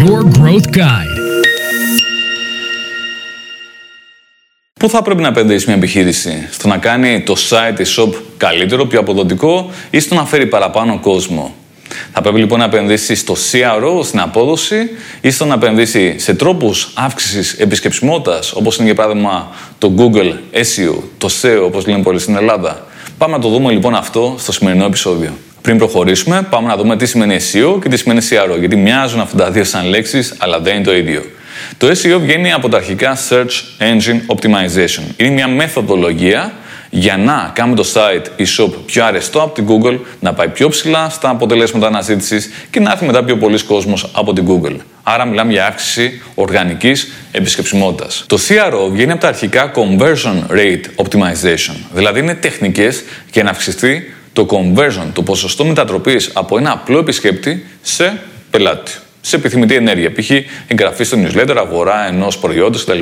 Your Growth Guide. Πού θα πρέπει να επενδύσεις μια επιχείρηση, στο να κάνει το site ή shop καλύτερο, πιο αποδοτικό ή στο να φέρει παραπάνω κόσμο; Θα πρέπει λοιπόν να επενδύσεις στο CRO, στην απόδοση, ή στο να επενδύσεις σε τρόπους αύξησης επισκεψιμότητας, όπως είναι για παράδειγμα το Google SEO, το SEO, όπως λένε πολλοί στην Ελλάδα; Πάμε να το δούμε λοιπόν αυτό στο σημερινό επεισόδιο. Πριν προχωρήσουμε, πάμε να δούμε τι σημαίνει SEO και τι σημαίνει CRO, γιατί μοιάζουν αυτά τα δύο σαν λέξεις, αλλά δεν είναι το ίδιο. Το SEO βγαίνει από τα αρχικά Search Engine Optimization. Είναι μια μεθοδολογία για να κάνουμε το site ή shop πιο αρεστό από την Google, να πάει πιο ψηλά στα αποτελέσματα αναζήτησης και να έρθει μετά πιο πολλοί κόσμος από την Google. Άρα μιλάμε για αύξηση οργανικής επισκεψιμότητας. Το CRO βγαίνει από τα αρχικά Conversion Rate Optimization, δηλαδή είναι τεχνικές για να αυξηθεί το conversion, το ποσοστό μετατροπής από ένα απλό επισκέπτη σε πελάτη. Σε επιθυμητή ενέργεια, π.χ. εγγραφή στο newsletter, αγορά ενός προϊόντος κτλ.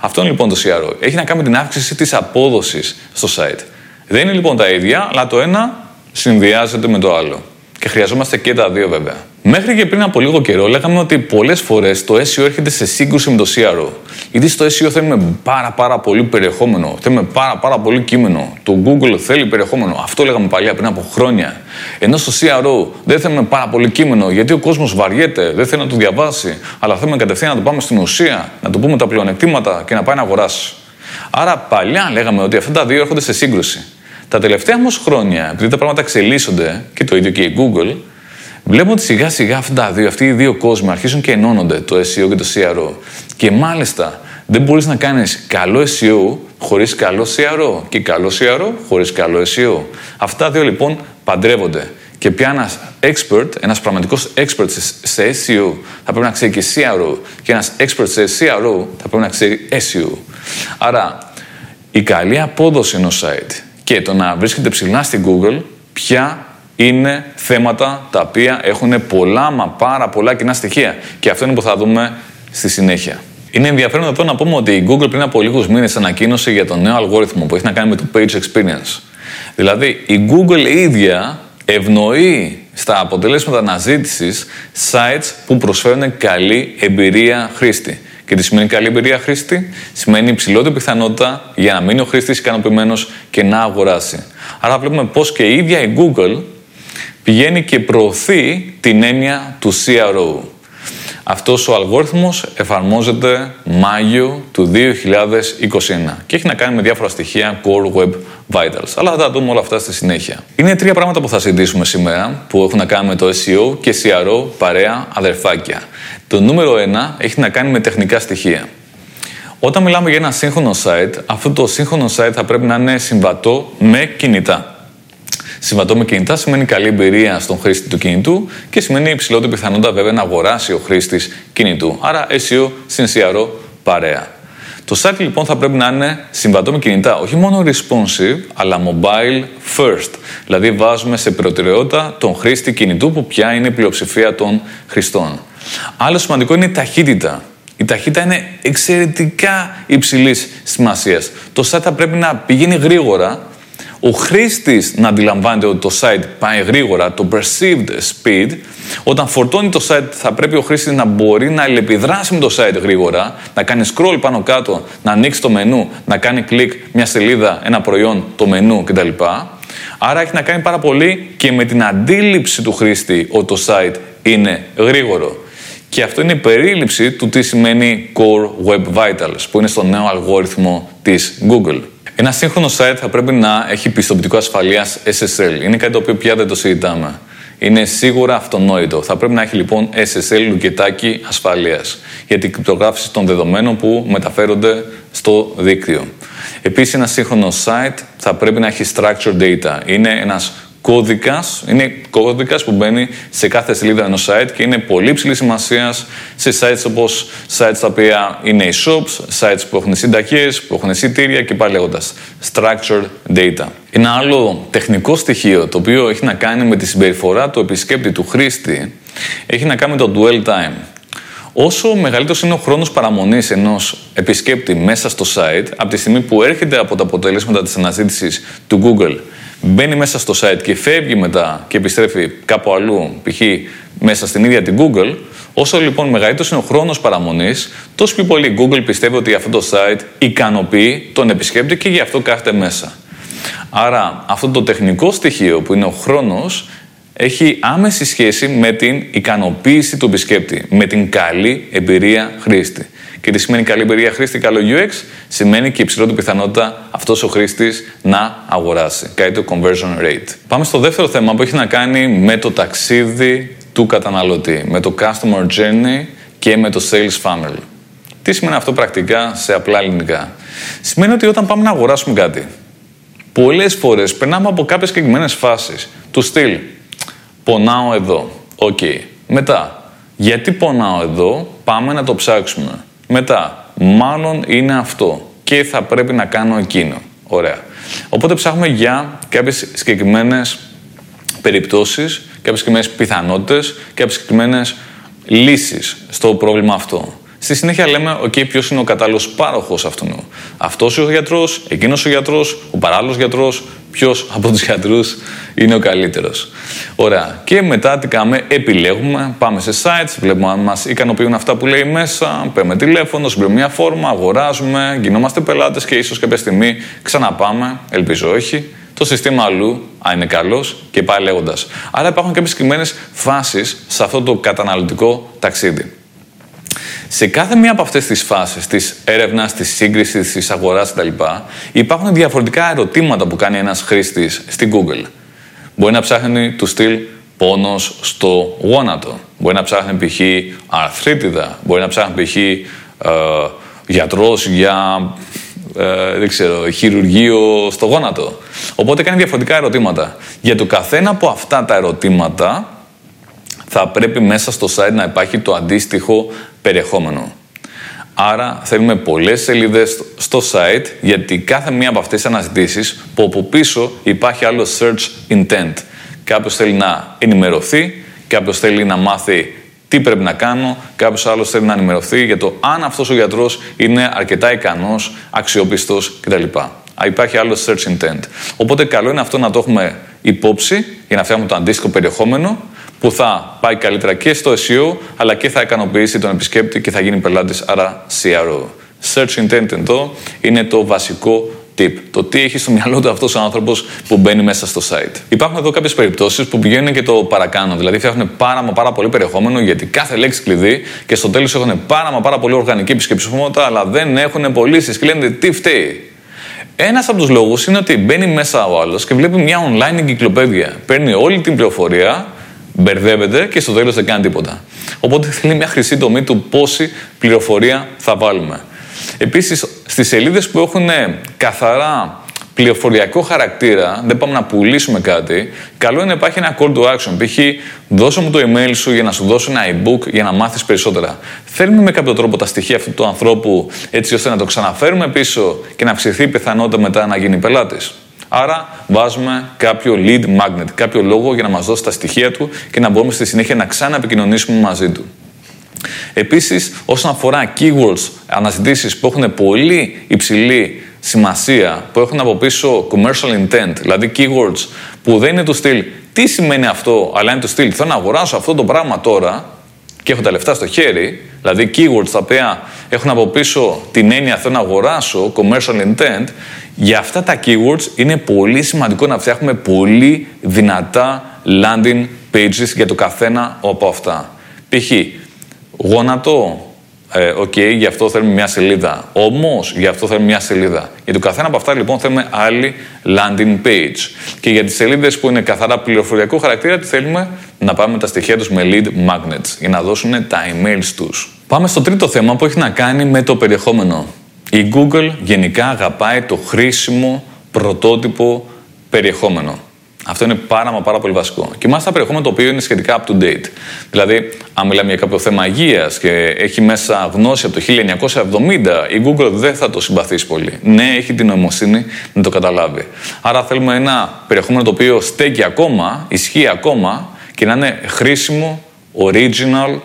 Αυτό είναι λοιπόν το CRO. Έχει να κάνει με την αύξηση της απόδοσης στο site. Δεν είναι λοιπόν τα ίδια, αλλά το ένα συνδυάζεται με το άλλο. Και χρειαζόμαστε και τα δύο βέβαια. Μέχρι και πριν από λίγο καιρό λέγαμε ότι πολλές φορές το SEO έρχεται σε σύγκρουση με το CRO. Γιατί στο SEO θέλουμε πάρα πάρα πολύ περιεχόμενο, θέλουμε πάρα πάρα πολύ κείμενο. Το Google θέλει περιεχόμενο. Αυτό λέγαμε παλιά πριν από χρόνια. Ενώ στο CRO δεν θέλουμε πάρα πολύ κείμενο γιατί ο κόσμος βαριέται, δεν θέλει να το διαβάσει, αλλά θέλουμε κατευθείαν να το πάμε στην ουσία, να του πούμε τα πλεονεκτήματα και να πάει να αγοράσει. Άρα παλιά λέγαμε ότι αυτά τα δύο έρχονται σε σύγκρουση. Τα τελευταία όμως χρόνια, επειδή τα πράγματα εξελίσσονται και το ίδιο και η Google, Βλέπω ότι σιγά σιγά αυτά τα δύο, αυτοί οι δύο κόσμοι αρχίζουν και ενώνονται, το SEO και το CRO. Και μάλιστα δεν μπορείς να κάνεις καλό SEO χωρίς καλό CRO και καλό CRO χωρίς καλό SEO. Αυτά τα δύο λοιπόν παντρεύονται. Και πια ένας expert, ένας πραγματικός expert σε SEO θα πρέπει να ξέρει και CRO και ένας expert σε CRO θα πρέπει να ξέρει SEO. Άρα η καλή απόδοση ενός site και το να βρίσκεται ψηλά στην Google πια είναι θέματα τα οποία έχουν πολλά μα πάρα πολλά κοινά στοιχεία. Και αυτό είναι που θα δούμε στη συνέχεια. Είναι ενδιαφέρον εδώ να πούμε ότι η Google πριν από λίγους μήνες ανακοίνωσε για τον νέο αλγόριθμο που έχει να κάνει με το page experience. Δηλαδή, η Google ίδια ευνοεί στα αποτελέσματα αναζήτησης sites που προσφέρουν καλή εμπειρία χρήστη. Και τι σημαίνει καλή εμπειρία χρήστη, σημαίνει υψηλότερη πιθανότητα για να μείνει ο χρήστης ικανοποιημένος και να αγοράσει. Άρα, βλέπουμε πώς και η ίδια η Google πηγαίνει και προωθεί την έννοια του CRO. Αυτός ο αλγόριθμος εφαρμόζεται Μάγιο του 2021 και έχει να κάνει με διάφορα στοιχεία Core Web Vitals. Αλλά θα τα δούμε όλα αυτά στη συνέχεια. Είναι τρία πράγματα που θα συζητήσουμε σήμερα που έχουν να κάνουν με το SEO και CRO παρέα αδερφάκια. Το νούμερο 1 έχει να κάνει με τεχνικά στοιχεία. Όταν μιλάμε για ένα σύγχρονο site, αυτό το σύγχρονο site θα πρέπει να είναι συμβατό με κινητά. Συμβατό με κινητά σημαίνει καλή εμπειρία στον χρήστη του κινητού και σημαίνει υψηλότερη πιθανότητα βέβαια να αγοράσει ο χρήστης κινητού. Άρα SEO συν CRO παρέα. Το site λοιπόν θα πρέπει να είναι συμβατό με κινητά, όχι μόνο responsive, αλλά mobile first. Δηλαδή βάζουμε σε προτεραιότητα τον χρήστη κινητού που πια είναι η πλειοψηφία των χρηστών. Άλλο σημαντικό είναι η ταχύτητα. Η ταχύτητα είναι εξαιρετικά υψηλής σημασίας. Το site θα πρέπει να πηγαίνει γρήγορα ο χρήστης να αντιλαμβάνεται ότι το site πάει γρήγορα, το perceived speed, όταν φορτώνει το site θα πρέπει ο χρήστης να μπορεί να αλληλεπιδράσει με το site γρήγορα, να κάνει scroll πάνω κάτω, να ανοίξει το μενού, να κάνει κλικ μια σελίδα, ένα προϊόν, το μενού κτλ. Άρα έχει να κάνει πάρα πολύ και με την αντίληψη του χρήστη ότι το site είναι γρήγορο. Και αυτό είναι η περίληψη του τι σημαίνει Core Web Vitals, που είναι στο νέο αλγόριθμο της Google. Ένα σύγχρονο site θα πρέπει να έχει πιστοποιητικό ασφαλείας SSL. Είναι κάτι το οποίο πια δεν το συζητάμε. Είναι σίγουρα αυτονόητο. Θα πρέπει να έχει λοιπόν SSL λουκετάκι ασφαλείας για την κρυπτογράφηση των δεδομένων που μεταφέρονται στο δίκτυο. Επίσης, ένα σύγχρονο site θα πρέπει να έχει structured data. Είναι ένας κώδικας, είναι κώδικας που μπαίνει σε κάθε σελίδα ενός site και είναι πολύ ψηλή σημασία σε sites όπως sites τα οποία είναι οι shops, sites που έχουν συνταγές, που έχουν εισιτήρια και πάλι λέγοντας structured data. Ένα άλλο τεχνικό στοιχείο το οποίο έχει να κάνει με τη συμπεριφορά του επισκέπτη του χρήστη έχει να κάνει με το dwell time. Όσο μεγαλύτερος είναι ο χρόνος παραμονής ενός επισκέπτη μέσα στο site, από τη στιγμή που έρχεται από τα αποτελέσματα της αναζήτησης του Google μπαίνει μέσα στο site και φεύγει μετά και επιστρέφει κάπου αλλού, π.χ. μέσα στην ίδια την Google, όσο λοιπόν μεγαλύτερος είναι ο χρόνος παραμονής, τόσο πιο πολύ η Google πιστεύει ότι αυτό το site ικανοποιεί τον επισκέπτη και γι' αυτό κάθεται μέσα. Άρα αυτό το τεχνικό στοιχείο που είναι ο χρόνος έχει άμεση σχέση με την ικανοποίηση του επισκέπτη, με την καλή εμπειρία χρήστη. Και τι σημαίνει καλή εμπειρία χρήστη, καλό UX, σημαίνει και υψηλότερη πιθανότητα αυτός ο χρήστης να αγοράσει. Κάτι το conversion rate. Πάμε στο δεύτερο θέμα που έχει να κάνει με το ταξίδι του καταναλωτή, με το customer journey και με το sales funnel. Τι σημαίνει αυτό πρακτικά σε απλά ελληνικά; Σημαίνει ότι όταν πάμε να αγοράσουμε κάτι, πολλές φορές περνάμε από κάποιες συγκεκριμένες φάσεις του στυλ πονάω εδώ, οκ. Μετά, γιατί πονάω εδώ, πάμε να το ψάξουμε. Μετά, μάλλον είναι αυτό και θα πρέπει να κάνω εκείνο. Ωραία. Οπότε ψάχνουμε για κάποιες συγκεκριμένες περιπτώσεις, κάποιες συγκεκριμένες πιθανότητες, κάποιες συγκεκριμένες λύσεις στο πρόβλημα αυτό. Στη συνέχεια λέμε, OK, ποιος είναι ο κατάλληλος πάροχος αυτού. Αυτός ο γιατρός, εκείνος ο γιατρός, ο παράλληλος γιατρός, ποιος από τους γιατρούς είναι ο καλύτερος. Ωραία. Και μετά τι κάνουμε, επιλέγουμε, πάμε σε sites, βλέπουμε αν μας ικανοποιούν αυτά που λέει μέσα, παίρνουμε τηλέφωνο, συμπληρώνουμε μια φόρμα, αγοράζουμε, γινόμαστε πελάτες και ίσως κάποια στιγμή ξαναπάμε, ελπίζω όχι, το σύστημα αλλού, αν είναι καλός και πάει λέγοντας. Άρα υπάρχουν κάποιες συγκεκριμένε φάσεις σε αυτό το καταναλωτικό ταξίδι. Σε κάθε μία από αυτές τις φάσεις της έρευνας, της σύγκρισης, της αγοράς κτλ., υπάρχουν διαφορετικά ερωτήματα που κάνει ένας χρήστης στην Google. Μπορεί να ψάχνει του στυλ πόνος στο γόνατο. Μπορεί να ψάχνει π.χ. αρθρίτιδα. Μπορεί να ψάχνει π.χ. Ε, γιατρός για ε, δεν ξέρω, χειρουργείο στο γόνατο. Οπότε κάνει διαφορετικά ερωτήματα. Για το καθένα από αυτά τα ερωτήματα θα πρέπει μέσα στο site να υπάρχει το αντίστοιχο περιεχόμενο. Άρα θέλουμε πολλές σελίδες στο site γιατί κάθε μία από αυτές τις αναζητήσεις που από πίσω υπάρχει άλλο search intent. Κάποιος θέλει να ενημερωθεί, κάποιος θέλει να μάθει τι πρέπει να κάνω, κάποιος άλλος θέλει να ενημερωθεί για το αν αυτός ο γιατρός είναι αρκετά ικανός, αξιόπιστος κτλ. Υπάρχει άλλο search intent. Οπότε καλό είναι αυτό να το έχουμε υπόψη για να φτιάχνουμε το αντίστοιχο περιεχόμενο που θα πάει καλύτερα και στο SEO, αλλά και θα ικανοποιήσει τον επισκέπτη και θα γίνει πελάτης, άρα CRO. Search intent εδώ είναι το βασικό tip. Το τι έχει στο μυαλό του αυτός ο άνθρωπος που μπαίνει μέσα στο site. Υπάρχουν εδώ κάποιες περιπτώσεις που πηγαίνουν και το παρακάνω. Δηλαδή φτιάχνουν πάρα μα πάρα πολύ περιεχόμενο γιατί κάθε λέξη κλειδί και στο τέλος έχουν πάρα μα πάρα πολύ οργανική επισκεψιμότητα, αλλά δεν έχουν πωλήσει. Και λένε τι φταίει; Ένας από τους λόγους είναι ότι μπαίνει μέσα ο άλλος και βλέπει μια online εγκυκλοπαίδεια. Παίρνει όλη την πληροφορία μπερδεύεται και στο τέλος δεν κάνει τίποτα. Οπότε θέλει μια χρυσή τομή του πόση πληροφορία θα βάλουμε. Επίσης, στις σελίδες που έχουν καθαρά πληροφοριακό χαρακτήρα, δεν πάμε να πουλήσουμε κάτι, καλό είναι να υπάρχει ένα call to action. Π.χ. δώσε μου το email σου για να σου δώσω ένα e-book για να μάθεις περισσότερα. Θέλουμε με κάποιο τρόπο τα στοιχεία αυτού του ανθρώπου έτσι ώστε να το ξαναφέρουμε πίσω και να αυξηθεί η πιθανότητα μετά να γίνει πελάτης. Άρα βάζουμε κάποιο lead magnet, κάποιο λόγο για να μας δώσει τα στοιχεία του και να μπορούμε στη συνέχεια να ξαναεπικοινωνήσουμε μαζί του. Επίσης, όσον αφορά keywords, αναζητήσεις που έχουν πολύ υψηλή σημασία, που έχουν από πίσω commercial intent, δηλαδή keywords που δεν είναι το στυλ τι σημαίνει αυτό, αλλά είναι το στυλ θέλω να αγοράσω αυτό το πράγμα τώρα και έχω τα λεφτά στο χέρι, δηλαδή keywords τα οποία έχουν από πίσω την έννοια θέλω να αγοράσω, commercial intent, για αυτά τα keywords είναι πολύ σημαντικό να φτιάχνουμε πολύ δυνατά landing pages για το καθένα από αυτά. Π.χ. γόνατο, ε, OK, okay, γι' αυτό θέλουμε μια σελίδα. Όμως, γι' αυτό θέλουμε μια σελίδα. Για το καθένα από αυτά, λοιπόν, θέλουμε άλλη landing page. Και για τις σελίδες που είναι καθαρά πληροφοριακό χαρακτήρα, τι θέλουμε να πάμε τα στοιχεία τους με lead magnets για να δώσουν τα emails τους. Πάμε στο τρίτο θέμα που έχει να κάνει με το περιεχόμενο. Η Google γενικά αγαπάει το χρήσιμο πρωτότυπο περιεχόμενο. Αυτό είναι πάρα μα πάρα πολύ βασικό. Και μάλιστα περιεχόμενο το οποίο είναι σχετικά up to date. Δηλαδή, αν μιλάμε για κάποιο θέμα υγείας και έχει μέσα γνώση από το 1970, η Google δεν θα το συμπαθήσει πολύ. Ναι, έχει την νοημοσύνη να το καταλάβει. Άρα θέλουμε ένα περιεχόμενο το οποίο στέκει ακόμα, ισχύει ακόμα και να είναι χρήσιμο, original,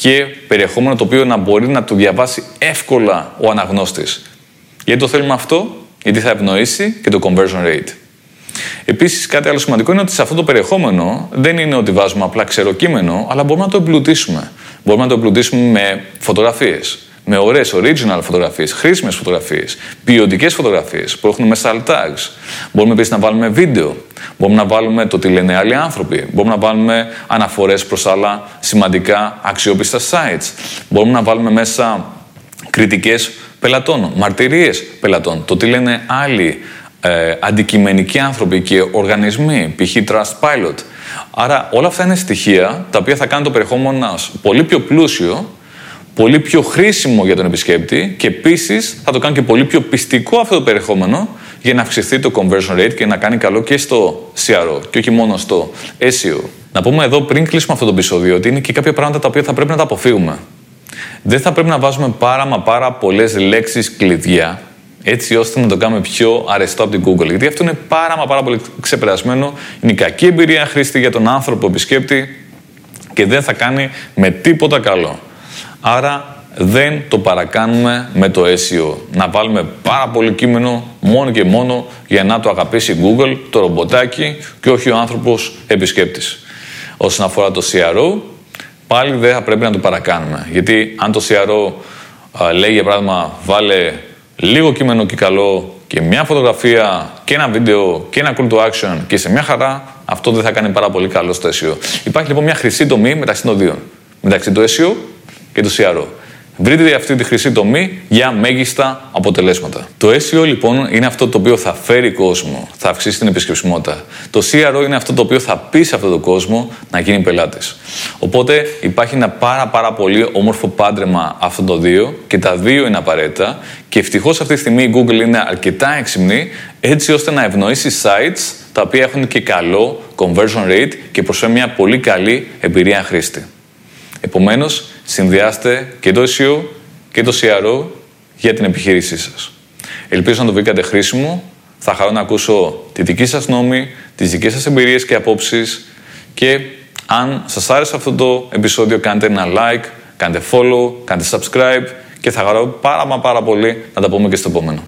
και περιεχόμενο το οποίο να μπορεί να το διαβάσει εύκολα ο αναγνώστης. Γιατί το θέλουμε αυτό, γιατί θα ευνοήσει και το conversion rate. Επίσης, κάτι άλλο σημαντικό είναι ότι σε αυτό το περιεχόμενο δεν είναι ότι βάζουμε απλά ξεροκείμενο, αλλά μπορούμε να το εμπλουτίσουμε. Μπορούμε να το εμπλουτίσουμε με φωτογραφίες. Με ωραίες original φωτογραφίες, χρήσιμες φωτογραφίες, ποιοτικές φωτογραφίες που έχουν μέσα alt tags. Μπορούμε επίσης να βάλουμε βίντεο. Μπορούμε να βάλουμε το τι λένε άλλοι άνθρωποι. Μπορούμε να βάλουμε αναφορές προς άλλα σημαντικά αξιόπιστα sites. Μπορούμε να βάλουμε μέσα κριτικές πελατών, μαρτυρίες πελατών, το τι λένε άλλοι ε, αντικειμενικοί άνθρωποι και οργανισμοί, π.χ. Trustpilot. Άρα όλα αυτά είναι στοιχεία τα οποία θα κάνουν το περιεχόμενο μας πολύ πιο πλούσιο, πολύ πιο χρήσιμο για τον επισκέπτη και επίσης θα το κάνουν και πολύ πιο πιστικό αυτό το περιεχόμενο για να αυξηθεί το conversion rate και να κάνει καλό και στο CRO και όχι μόνο στο SEO. Να πούμε εδώ πριν κλείσουμε αυτό το επεισόδιο ότι είναι και κάποια πράγματα τα οποία θα πρέπει να τα αποφύγουμε. Δεν θα πρέπει να βάζουμε πάρα μα πάρα πολλές λέξεις κλειδιά έτσι ώστε να το κάνουμε πιο αρεστό από την Google. Γιατί αυτό είναι πάρα μα πάρα πολύ ξεπερασμένο. Είναι η κακή εμπειρία χρήστη για τον άνθρωπο επισκέπτη και δεν θα κάνει με τίποτα καλό. Άρα δεν το παρακάνουμε με το SEO. Να βάλουμε πάρα πολύ κείμενο μόνο και μόνο για να το αγαπήσει η Google, το ρομποτάκι και όχι ο άνθρωπος επισκέπτης. Όσον αφορά το CRO, πάλι δεν θα πρέπει να το παρακάνουμε. Γιατί αν το CRO λέει για παράδειγμα βάλε λίγο κείμενο και καλό και μια φωτογραφία και ένα βίντεο και ένα call to action και σε μια χαρά, αυτό δεν θα κάνει πάρα πολύ καλό στο SEO. Υπάρχει λοιπόν μια χρυσή τομή μεταξύ των δύο. Μεταξύ του SEO και του CRO. Βρείτε αυτή τη χρυσή τομή για μέγιστα αποτελέσματα. Το SEO λοιπόν είναι αυτό το οποίο θα φέρει κόσμο, θα αυξήσει την επισκεψιμότητα. Το CRO είναι αυτό το οποίο θα πείσει αυτόν τον κόσμο να γίνει πελάτης. Οπότε υπάρχει ένα πάρα πάρα πολύ όμορφο πάντρεμα αυτών των δύο και τα δύο είναι απαραίτητα και ευτυχώς αυτή τη στιγμή η Google είναι αρκετά έξυπνη έτσι ώστε να ευνοήσει sites τα οποία έχουν και καλό conversion rate και προσφέρουν μια πολύ καλή εμπειρία χρήστη. Επομένως, συνδυάστε και το SEO και το CRO για την επιχείρησή σας. Ελπίζω να το βρήκατε χρήσιμο. Θα χαρώ να ακούσω τη δική σας νόμη, τις δικές σας εμπειρίες και απόψεις και αν σας άρεσε αυτό το επεισόδιο κάντε ένα like, κάντε follow, κάντε subscribe και θα χαρώ πάρα μα πάρα πολύ να τα πούμε και στο επόμενο.